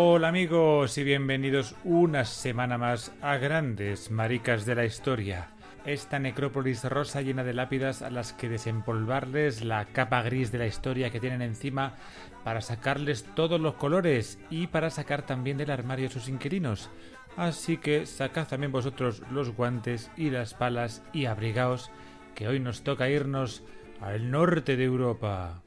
Hola amigos y bienvenidos una semana más a Grandes Maricas de la Historia. Esta necrópolis rosa llena de lápidas a las que desempolvarles la capa gris de la historia que tienen encima para sacarles todos los colores y para sacar también del armario a sus inquilinos. Así que sacad también vosotros los guantes y las palas y abrigaos que hoy nos toca irnos al norte de Europa.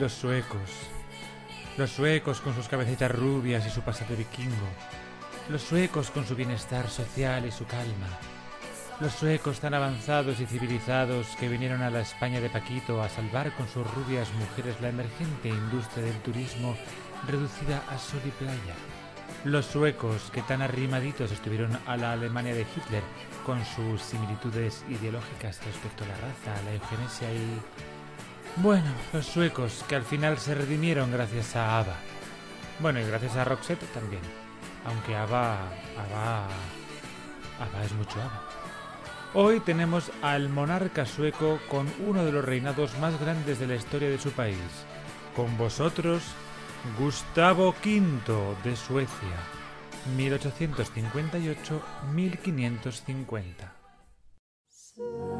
Los suecos! Los suecos con sus cabecitas rubias y su pasado vikingo. Los suecos con su bienestar social y su calma. Los suecos tan avanzados y civilizados que vinieron a la España de Paquito a salvar con sus rubias mujeres la emergente industria del turismo reducida a sol y playa. Los suecos que tan arrimaditos estuvieron a la Alemania de Hitler con sus similitudes ideológicas respecto a la raza, la eugenesia y... Bueno, los suecos que al final se redimieron gracias a ABBA. Bueno, y gracias a Roxette también. Aunque ABBA... ABBA... ABBA es mucho ABBA. Hoy tenemos al monarca sueco con uno de los reinados más grandes de la historia de su país. Con vosotros, Gustavo V de Suecia, 1858-1550.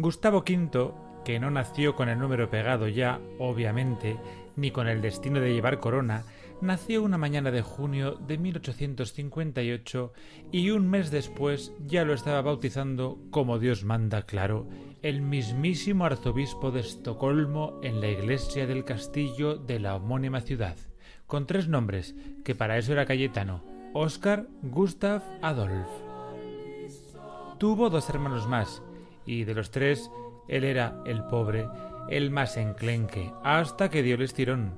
Gustavo V, que no nació con el número pegado ya, obviamente, ni con el destino de llevar corona, nació una mañana de junio de 1858 y un mes después ya lo estaba bautizando, como Dios manda, claro, el mismísimo arzobispo de Estocolmo en la iglesia del castillo de la homónima ciudad, con tres nombres, que para eso era Cayetano, Oscar Gustav Adolf. Tuvo dos hermanos más, y de los tres, él era el pobre, el más enclenque, hasta que dio el estirón.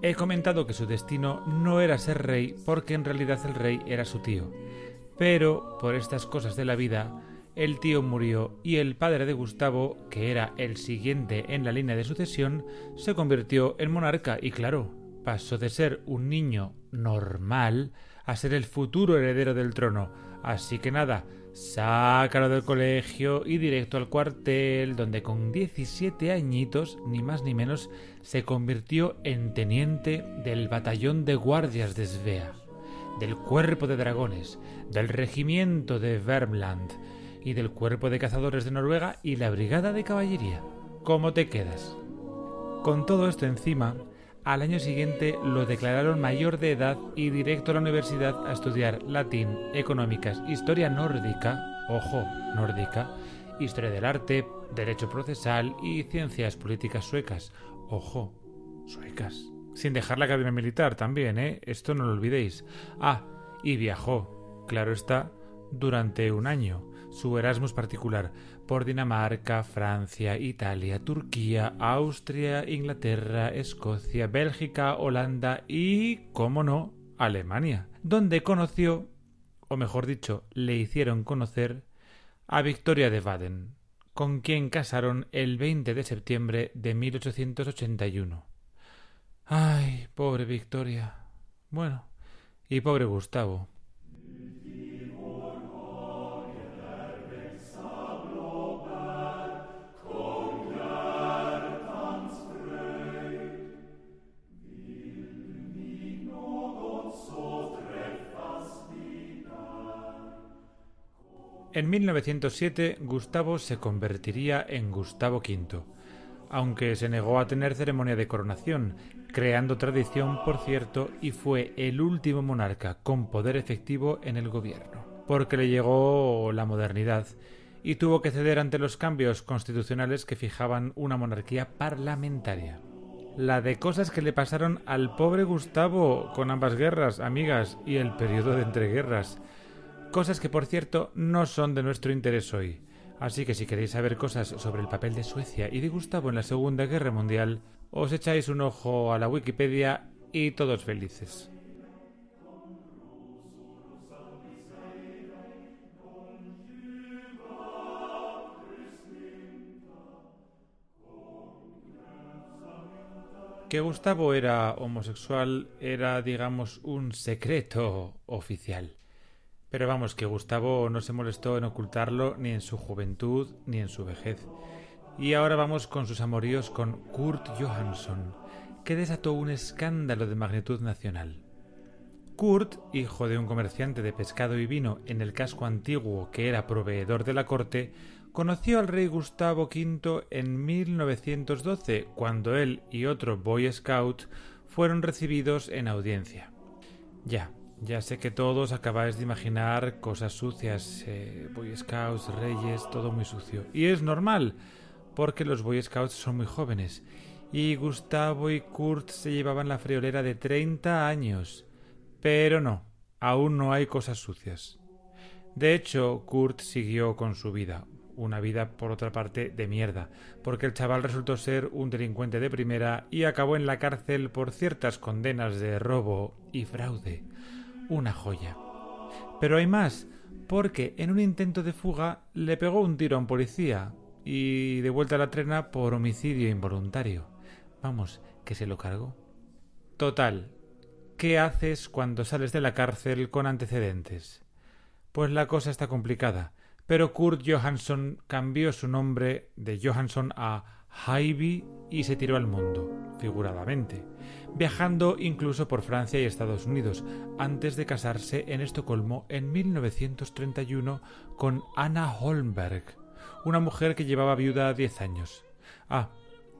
He comentado que su destino no era ser rey porque en realidad el rey era su tío. Pero, por estas cosas de la vida, el tío murió y el padre de Gustavo, que era el siguiente en la línea de sucesión, se convirtió en monarca y claro, pasó de ser un niño normal a ser el futuro heredero del trono. Así que nada, sácalo del colegio y directo al cuartel, donde con 17 añitos, ni más ni menos, se convirtió en teniente del batallón de guardias de Svea, del cuerpo de dragones, del regimiento de Vermland y del cuerpo de cazadores de Noruega y la brigada de caballería. ¿Cómo te quedas? Con todo esto encima, al año siguiente lo declararon mayor de edad y directo a la universidad a estudiar latín, económicas, historia nórdica, ojo, nórdica, historia del arte, derecho procesal y ciencias políticas suecas, ojo, suecas. Sin dejar la academia militar también, ¿eh? Esto no lo olvidéis. Ah, y viajó, claro está, durante un año, su Erasmus particular, por Dinamarca, Francia, Italia, Turquía, Austria, Inglaterra, Escocia, Bélgica, Holanda y, cómo no, Alemania, donde conoció, o mejor dicho, le hicieron conocer a Victoria de Baden, con quien casaron el 20 de septiembre de 1881. Ay, pobre Victoria. Bueno, y pobre Gustavo. En 1907 Gustavo se convertiría en Gustavo V, aunque se negó a tener ceremonia de coronación, creando tradición, por cierto, y fue el último monarca con poder efectivo en el gobierno, porque le llegó la modernidad y tuvo que ceder ante los cambios constitucionales que fijaban una monarquía parlamentaria. La de cosas que le pasaron al pobre Gustavo con ambas guerras, amigas, y el periodo de entreguerras Cosas que, por cierto, no son de nuestro interés hoy. Así que si queréis saber cosas sobre el papel de Suecia y de Gustavo en la Segunda Guerra Mundial, os echáis un ojo a la Wikipedia y todos felices. Que Gustavo era homosexual era, digamos, un secreto oficial. Pero vamos, que Gustavo no se molestó en ocultarlo ni en su juventud ni en su vejez. Y ahora vamos con sus amoríos con Kurt Johansson, que desató un escándalo de magnitud nacional. Kurt, hijo de un comerciante de pescado y vino en el casco antiguo que era proveedor de la corte, conoció al rey Gustavo V en 1912, cuando él y otro Boy Scout fueron recibidos en audiencia. Ya, ya sé que todos acabáis de imaginar cosas sucias, eh, Boy Scouts, reyes, todo muy sucio. Y es normal, porque los Boy Scouts son muy jóvenes. Y Gustavo y Kurt se llevaban la friolera de 30 años. Pero no, aún no hay cosas sucias. De hecho, Kurt siguió con su vida, una vida por otra parte de mierda, porque el chaval resultó ser un delincuente de primera y acabó en la cárcel por ciertas condenas de robo y fraude una joya. Pero hay más, porque en un intento de fuga le pegó un tiro a un policía y de vuelta a la trena por homicidio involuntario. Vamos, que se lo cargó. Total, ¿qué haces cuando sales de la cárcel con antecedentes? Pues la cosa está complicada, pero Kurt Johansson cambió su nombre de Johansson a Ivy y se tiró al mundo, figuradamente, viajando incluso por Francia y Estados Unidos, antes de casarse en Estocolmo en 1931 con Anna Holmberg, una mujer que llevaba viuda diez años. Ah,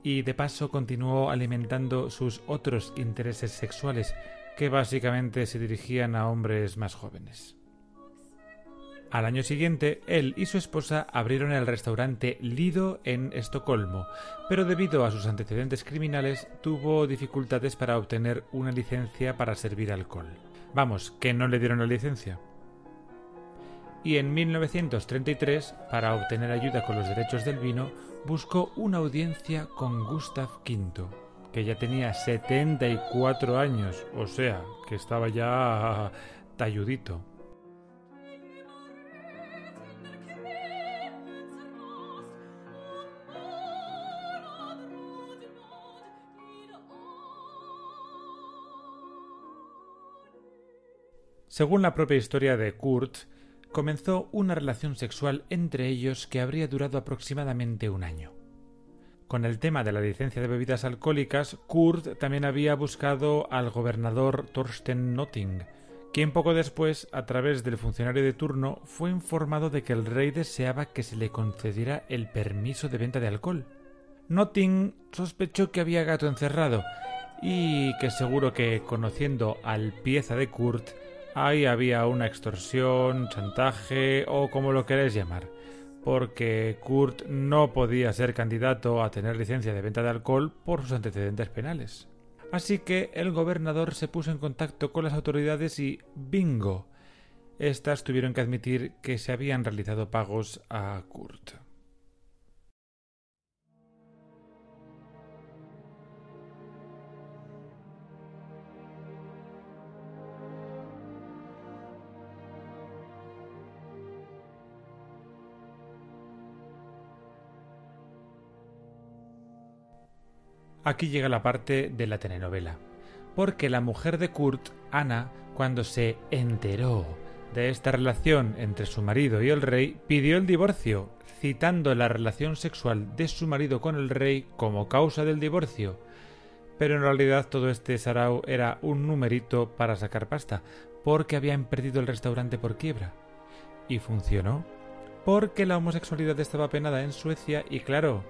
y de paso continuó alimentando sus otros intereses sexuales, que básicamente se dirigían a hombres más jóvenes. Al año siguiente, él y su esposa abrieron el restaurante Lido en Estocolmo, pero debido a sus antecedentes criminales tuvo dificultades para obtener una licencia para servir alcohol. Vamos, que no le dieron la licencia. Y en 1933, para obtener ayuda con los derechos del vino, buscó una audiencia con Gustav V, que ya tenía 74 años, o sea, que estaba ya talludito. Según la propia historia de Kurt, comenzó una relación sexual entre ellos que habría durado aproximadamente un año. Con el tema de la licencia de bebidas alcohólicas, Kurt también había buscado al gobernador Thorsten Notting, quien poco después, a través del funcionario de turno, fue informado de que el rey deseaba que se le concediera el permiso de venta de alcohol. Notting sospechó que había gato encerrado y que seguro que, conociendo al pieza de Kurt, ahí había una extorsión, chantaje o como lo queréis llamar, porque Kurt no podía ser candidato a tener licencia de venta de alcohol por sus antecedentes penales. Así que el gobernador se puso en contacto con las autoridades y bingo. Estas tuvieron que admitir que se habían realizado pagos a Kurt. Aquí llega la parte de la telenovela, porque la mujer de Kurt, Ana, cuando se enteró de esta relación entre su marido y el rey, pidió el divorcio, citando la relación sexual de su marido con el rey como causa del divorcio. Pero en realidad todo este sarao era un numerito para sacar pasta, porque habían perdido el restaurante por quiebra. Y funcionó, porque la homosexualidad estaba penada en Suecia y claro,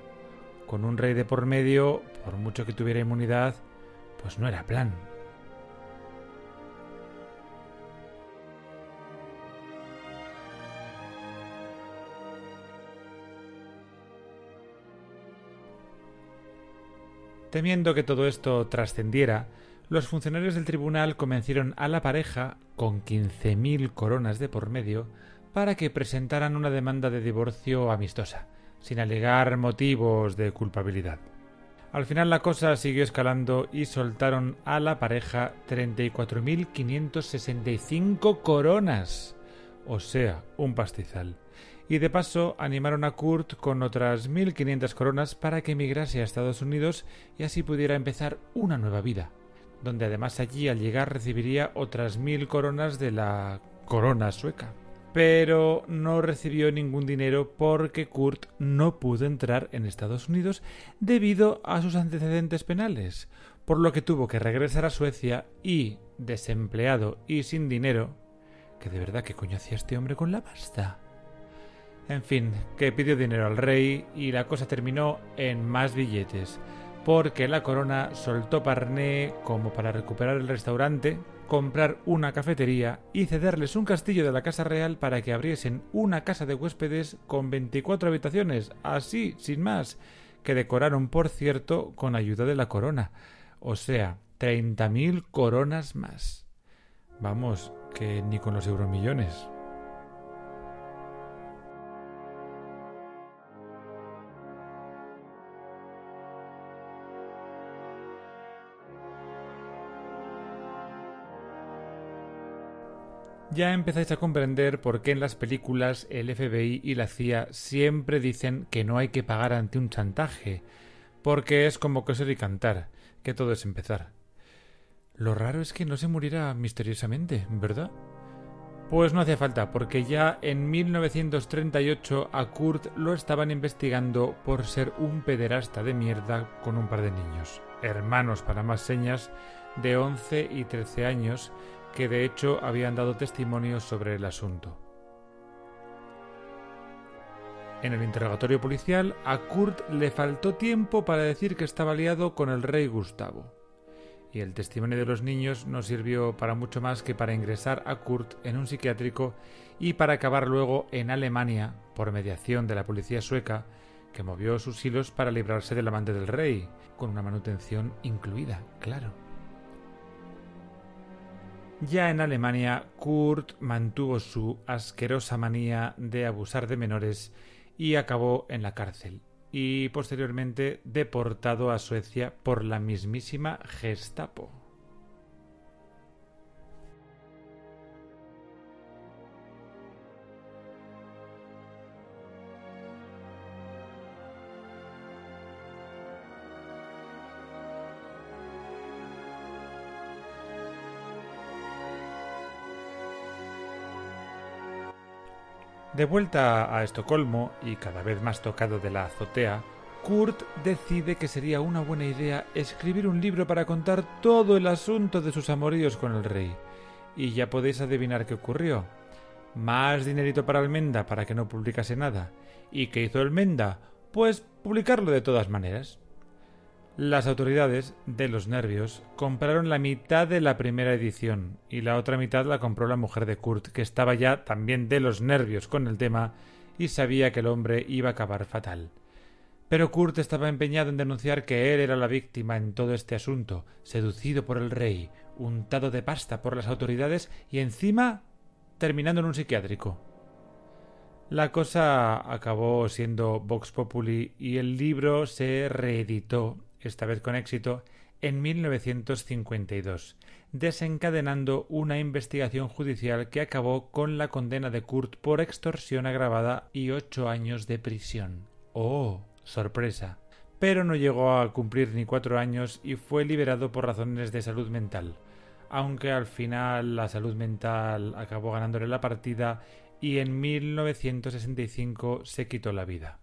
con un rey de por medio, por mucho que tuviera inmunidad, pues no era plan. Temiendo que todo esto trascendiera, los funcionarios del tribunal convencieron a la pareja, con 15.000 coronas de por medio, para que presentaran una demanda de divorcio amistosa, sin alegar motivos de culpabilidad. Al final la cosa siguió escalando y soltaron a la pareja 34.565 coronas, o sea, un pastizal. y de paso animaron a Kurt con otras 1.500 coronas para que emigrase a Estados Unidos y así pudiera empezar una nueva vida, donde además allí al llegar recibiría otras mil coronas de la corona sueca. Pero no recibió ningún dinero porque Kurt no pudo entrar en Estados Unidos debido a sus antecedentes penales, por lo que tuvo que regresar a Suecia y, desempleado y sin dinero, que de verdad que coño hacía este hombre con la pasta. En fin, que pidió dinero al rey y la cosa terminó en más billetes, porque la corona soltó Parné como para recuperar el restaurante, comprar una cafetería y cederles un castillo de la Casa Real para que abriesen una casa de huéspedes con 24 habitaciones, así, sin más, que decoraron, por cierto, con ayuda de la corona. O sea, 30.000 coronas más. Vamos, que ni con los euromillones. Ya empezáis a comprender por qué en las películas el FBI y la CIA siempre dicen que no hay que pagar ante un chantaje, porque es como coser y cantar, que todo es empezar. Lo raro es que no se muriera misteriosamente, ¿verdad? Pues no hacía falta, porque ya en 1938 a Kurt lo estaban investigando por ser un pederasta de mierda con un par de niños, hermanos para más señas, de 11 y 13 años, que de hecho habían dado testimonio sobre el asunto. En el interrogatorio policial, a Kurt le faltó tiempo para decir que estaba liado con el rey Gustavo. Y el testimonio de los niños no sirvió para mucho más que para ingresar a Kurt en un psiquiátrico y para acabar luego en Alemania por mediación de la policía sueca, que movió sus hilos para librarse del amante del rey, con una manutención incluida, claro. Ya en Alemania, Kurt mantuvo su asquerosa manía de abusar de menores y acabó en la cárcel, y posteriormente deportado a Suecia por la mismísima Gestapo. De vuelta a Estocolmo y cada vez más tocado de la azotea, Kurt decide que sería una buena idea escribir un libro para contar todo el asunto de sus amoríos con el rey. Y ya podéis adivinar qué ocurrió. Más dinerito para Almenda para que no publicase nada. ¿Y qué hizo Almenda? Pues publicarlo de todas maneras. Las autoridades, de los nervios, compraron la mitad de la primera edición y la otra mitad la compró la mujer de Kurt, que estaba ya también de los nervios con el tema y sabía que el hombre iba a acabar fatal. Pero Kurt estaba empeñado en denunciar que él era la víctima en todo este asunto, seducido por el rey, untado de pasta por las autoridades y encima terminando en un psiquiátrico. La cosa acabó siendo Vox Populi y el libro se reeditó esta vez con éxito, en 1952, desencadenando una investigación judicial que acabó con la condena de Kurt por extorsión agravada y ocho años de prisión. ¡Oh! sorpresa. Pero no llegó a cumplir ni cuatro años y fue liberado por razones de salud mental, aunque al final la salud mental acabó ganándole la partida y en 1965 se quitó la vida.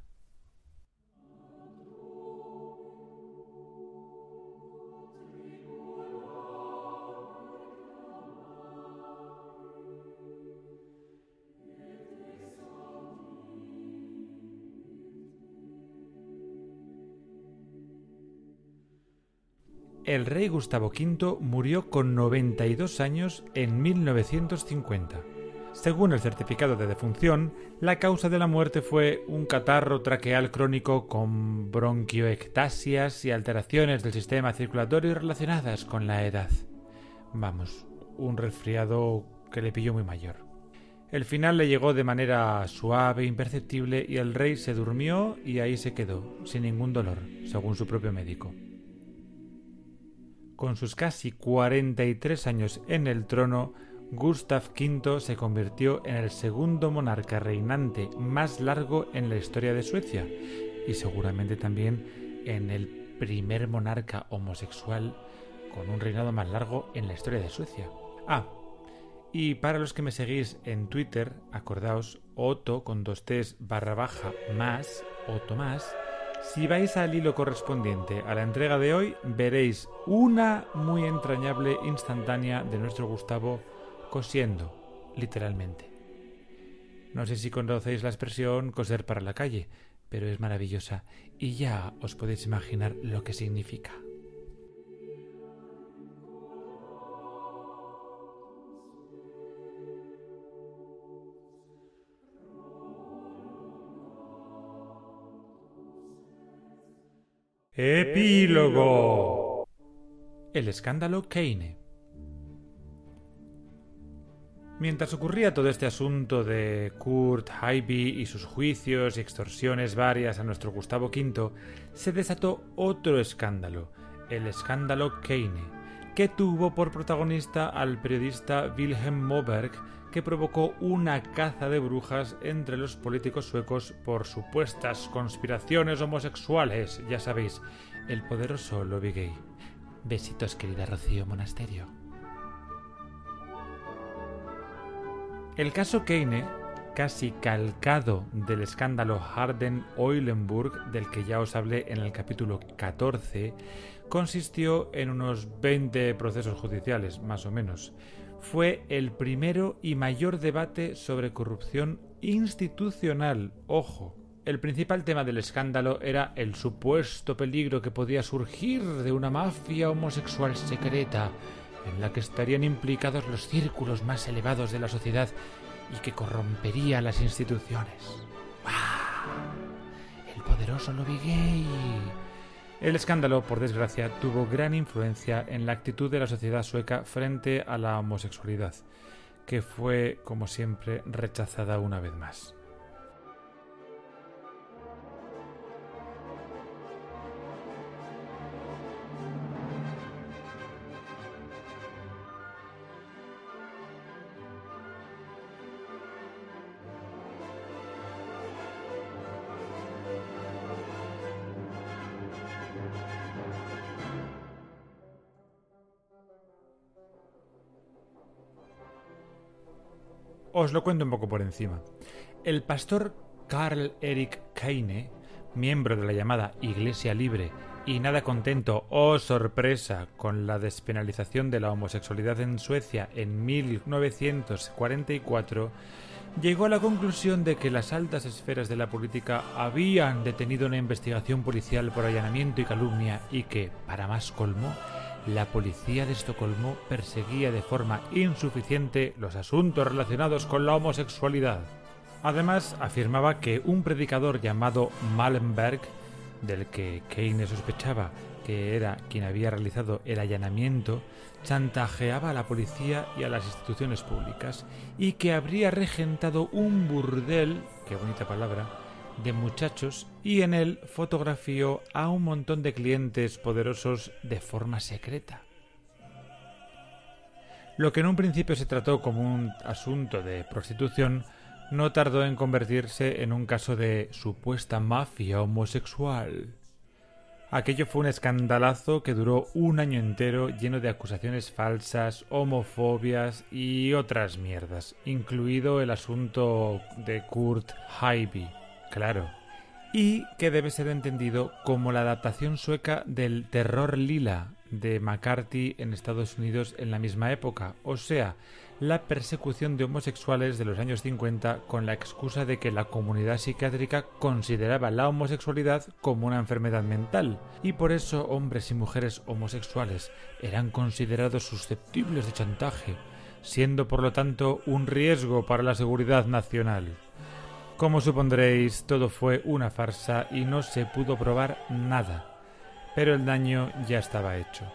El rey Gustavo V murió con 92 años en 1950. Según el certificado de defunción, la causa de la muerte fue un catarro traqueal crónico con bronquioectasias y alteraciones del sistema circulatorio relacionadas con la edad. Vamos, un resfriado que le pilló muy mayor. El final le llegó de manera suave, e imperceptible, y el rey se durmió y ahí se quedó, sin ningún dolor, según su propio médico con sus casi 43 años en el trono, Gustav V se convirtió en el segundo monarca reinante más largo en la historia de Suecia y seguramente también en el primer monarca homosexual con un reinado más largo en la historia de Suecia. Ah, y para los que me seguís en Twitter, acordaos, Otto con dos T's barra baja más, Otto más, si vais al hilo correspondiente a la entrega de hoy, veréis una muy entrañable instantánea de nuestro Gustavo cosiendo, literalmente. No sé si conocéis la expresión coser para la calle, pero es maravillosa y ya os podéis imaginar lo que significa. Epílogo. El escándalo Kane. Mientras ocurría todo este asunto de Kurt Haeby y sus juicios y extorsiones varias a nuestro Gustavo V, se desató otro escándalo, el escándalo Kane, que tuvo por protagonista al periodista Wilhelm Moberg, que provocó una caza de brujas entre los políticos suecos por supuestas conspiraciones homosexuales, ya sabéis, el poderoso lobby gay. Besitos, querida Rocío Monasterio. El caso Kane, casi calcado del escándalo Harden-Eulenburg, del que ya os hablé en el capítulo 14, consistió en unos 20 procesos judiciales, más o menos, fue el primero y mayor debate sobre corrupción institucional. Ojo, el principal tema del escándalo era el supuesto peligro que podía surgir de una mafia homosexual secreta en la que estarían implicados los círculos más elevados de la sociedad y que corrompería las instituciones. El poderoso lobby gay el escándalo, por desgracia, tuvo gran influencia en la actitud de la sociedad sueca frente a la homosexualidad, que fue, como siempre, rechazada una vez más. Os lo cuento un poco por encima. El pastor Karl Erik Keine, miembro de la llamada Iglesia Libre y nada contento, oh sorpresa, con la despenalización de la homosexualidad en Suecia en 1944, llegó a la conclusión de que las altas esferas de la política habían detenido una investigación policial por allanamiento y calumnia y que, para más colmo, la policía de Estocolmo perseguía de forma insuficiente los asuntos relacionados con la homosexualidad. Además, afirmaba que un predicador llamado Malmberg, del que Keynes sospechaba que era quien había realizado el allanamiento, chantajeaba a la policía y a las instituciones públicas y que habría regentado un burdel, qué bonita palabra, de muchachos y en él fotografió a un montón de clientes poderosos de forma secreta. Lo que en un principio se trató como un asunto de prostitución no tardó en convertirse en un caso de supuesta mafia homosexual. Aquello fue un escandalazo que duró un año entero lleno de acusaciones falsas, homofobias y otras mierdas, incluido el asunto de Kurt Haeby Claro. Y que debe ser entendido como la adaptación sueca del terror lila de McCarthy en Estados Unidos en la misma época, o sea, la persecución de homosexuales de los años 50 con la excusa de que la comunidad psiquiátrica consideraba la homosexualidad como una enfermedad mental, y por eso hombres y mujeres homosexuales eran considerados susceptibles de chantaje, siendo por lo tanto un riesgo para la seguridad nacional. Como supondréis, todo fue una farsa y no se pudo probar nada, pero el daño ya estaba hecho.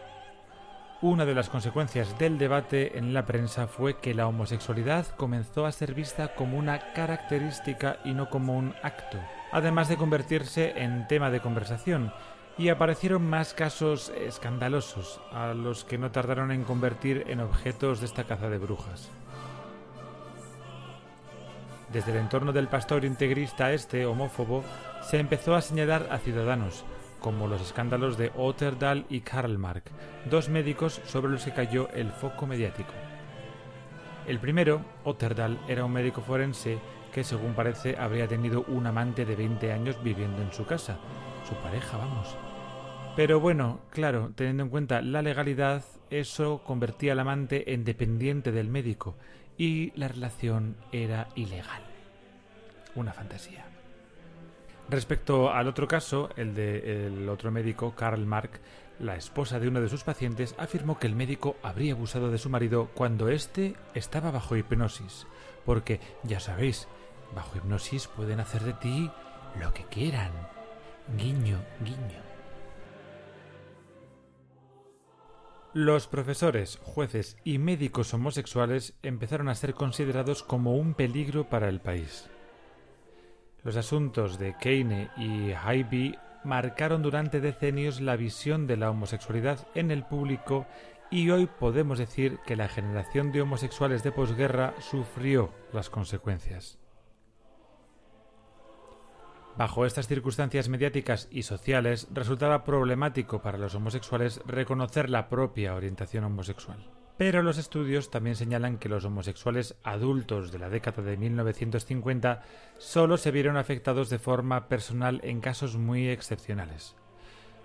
Una de las consecuencias del debate en la prensa fue que la homosexualidad comenzó a ser vista como una característica y no como un acto, además de convertirse en tema de conversación, y aparecieron más casos escandalosos, a los que no tardaron en convertir en objetos de esta caza de brujas. Desde el entorno del pastor integrista este homófobo se empezó a señalar a ciudadanos, como los escándalos de Otterdal y Karlmark, dos médicos sobre los que cayó el foco mediático. El primero, Otterdal, era un médico forense que, según parece, habría tenido un amante de 20 años viviendo en su casa. Su pareja, vamos. Pero bueno, claro, teniendo en cuenta la legalidad, eso convertía al amante en dependiente del médico y la relación era ilegal. Una fantasía. Respecto al otro caso, el del otro médico, Karl Mark, la esposa de uno de sus pacientes afirmó que el médico habría abusado de su marido cuando éste estaba bajo hipnosis, porque, ya sabéis, bajo hipnosis pueden hacer de ti lo que quieran. Guiño, guiño. Los profesores, jueces y médicos homosexuales empezaron a ser considerados como un peligro para el país. Los asuntos de Kane y Haibie marcaron durante decenios la visión de la homosexualidad en el público y hoy podemos decir que la generación de homosexuales de posguerra sufrió las consecuencias. Bajo estas circunstancias mediáticas y sociales resultaba problemático para los homosexuales reconocer la propia orientación homosexual. Pero los estudios también señalan que los homosexuales adultos de la década de 1950 solo se vieron afectados de forma personal en casos muy excepcionales.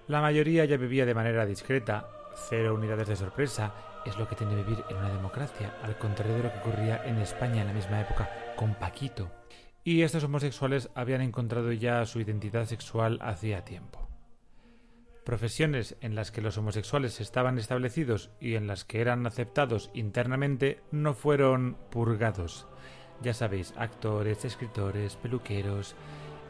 La mayoría ya vivía de manera discreta, cero unidades de sorpresa, es lo que tiene vivir en una democracia, al contrario de lo que ocurría en España en la misma época con Paquito. Y estos homosexuales habían encontrado ya su identidad sexual hacía tiempo profesiones en las que los homosexuales estaban establecidos y en las que eran aceptados internamente no fueron purgados. Ya sabéis, actores, escritores, peluqueros,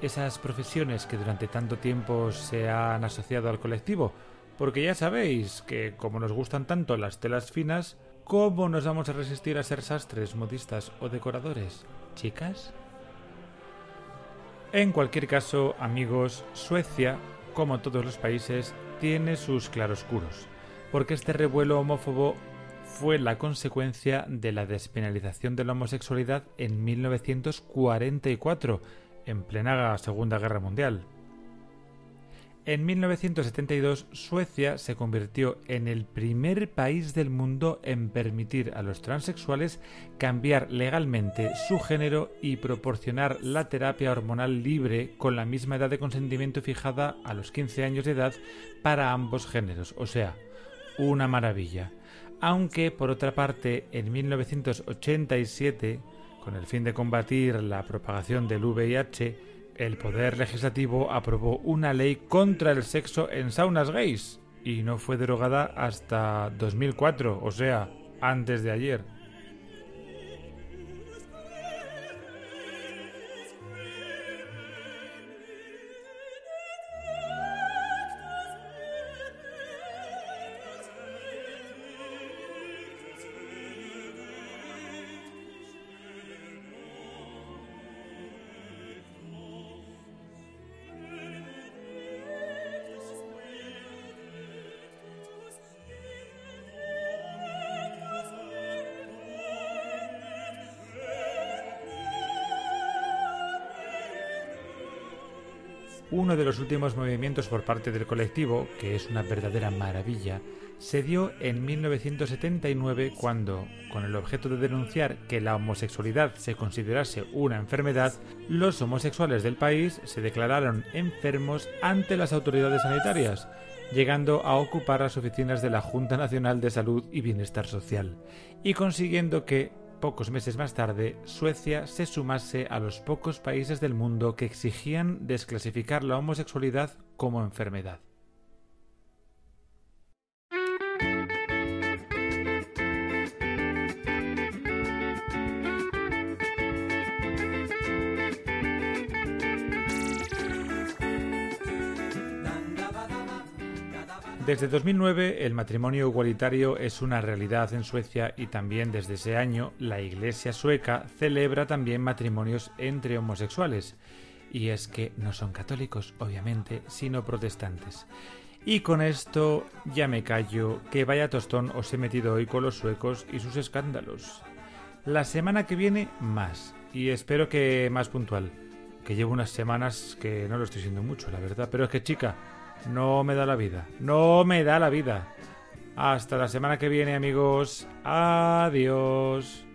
esas profesiones que durante tanto tiempo se han asociado al colectivo, porque ya sabéis que como nos gustan tanto las telas finas, ¿cómo nos vamos a resistir a ser sastres, modistas o decoradores? ¿Chicas? En cualquier caso, amigos, Suecia como todos los países, tiene sus claroscuros, porque este revuelo homófobo fue la consecuencia de la despenalización de la homosexualidad en 1944, en plena Segunda Guerra Mundial. En 1972 Suecia se convirtió en el primer país del mundo en permitir a los transexuales cambiar legalmente su género y proporcionar la terapia hormonal libre con la misma edad de consentimiento fijada a los 15 años de edad para ambos géneros, o sea, una maravilla. Aunque, por otra parte, en 1987, con el fin de combatir la propagación del VIH, el Poder Legislativo aprobó una ley contra el sexo en saunas gays y no fue derogada hasta 2004, o sea, antes de ayer. Uno de los últimos movimientos por parte del colectivo, que es una verdadera maravilla, se dio en 1979 cuando, con el objeto de denunciar que la homosexualidad se considerase una enfermedad, los homosexuales del país se declararon enfermos ante las autoridades sanitarias, llegando a ocupar las oficinas de la Junta Nacional de Salud y Bienestar Social, y consiguiendo que, Pocos meses más tarde, Suecia se sumase a los pocos países del mundo que exigían desclasificar la homosexualidad como enfermedad. Desde 2009 el matrimonio igualitario es una realidad en Suecia y también desde ese año la Iglesia sueca celebra también matrimonios entre homosexuales. Y es que no son católicos, obviamente, sino protestantes. Y con esto ya me callo, que vaya tostón os he metido hoy con los suecos y sus escándalos. La semana que viene más, y espero que más puntual, que llevo unas semanas que no lo estoy siendo mucho, la verdad, pero es que chica, no me da la vida, no me da la vida. Hasta la semana que viene amigos, adiós.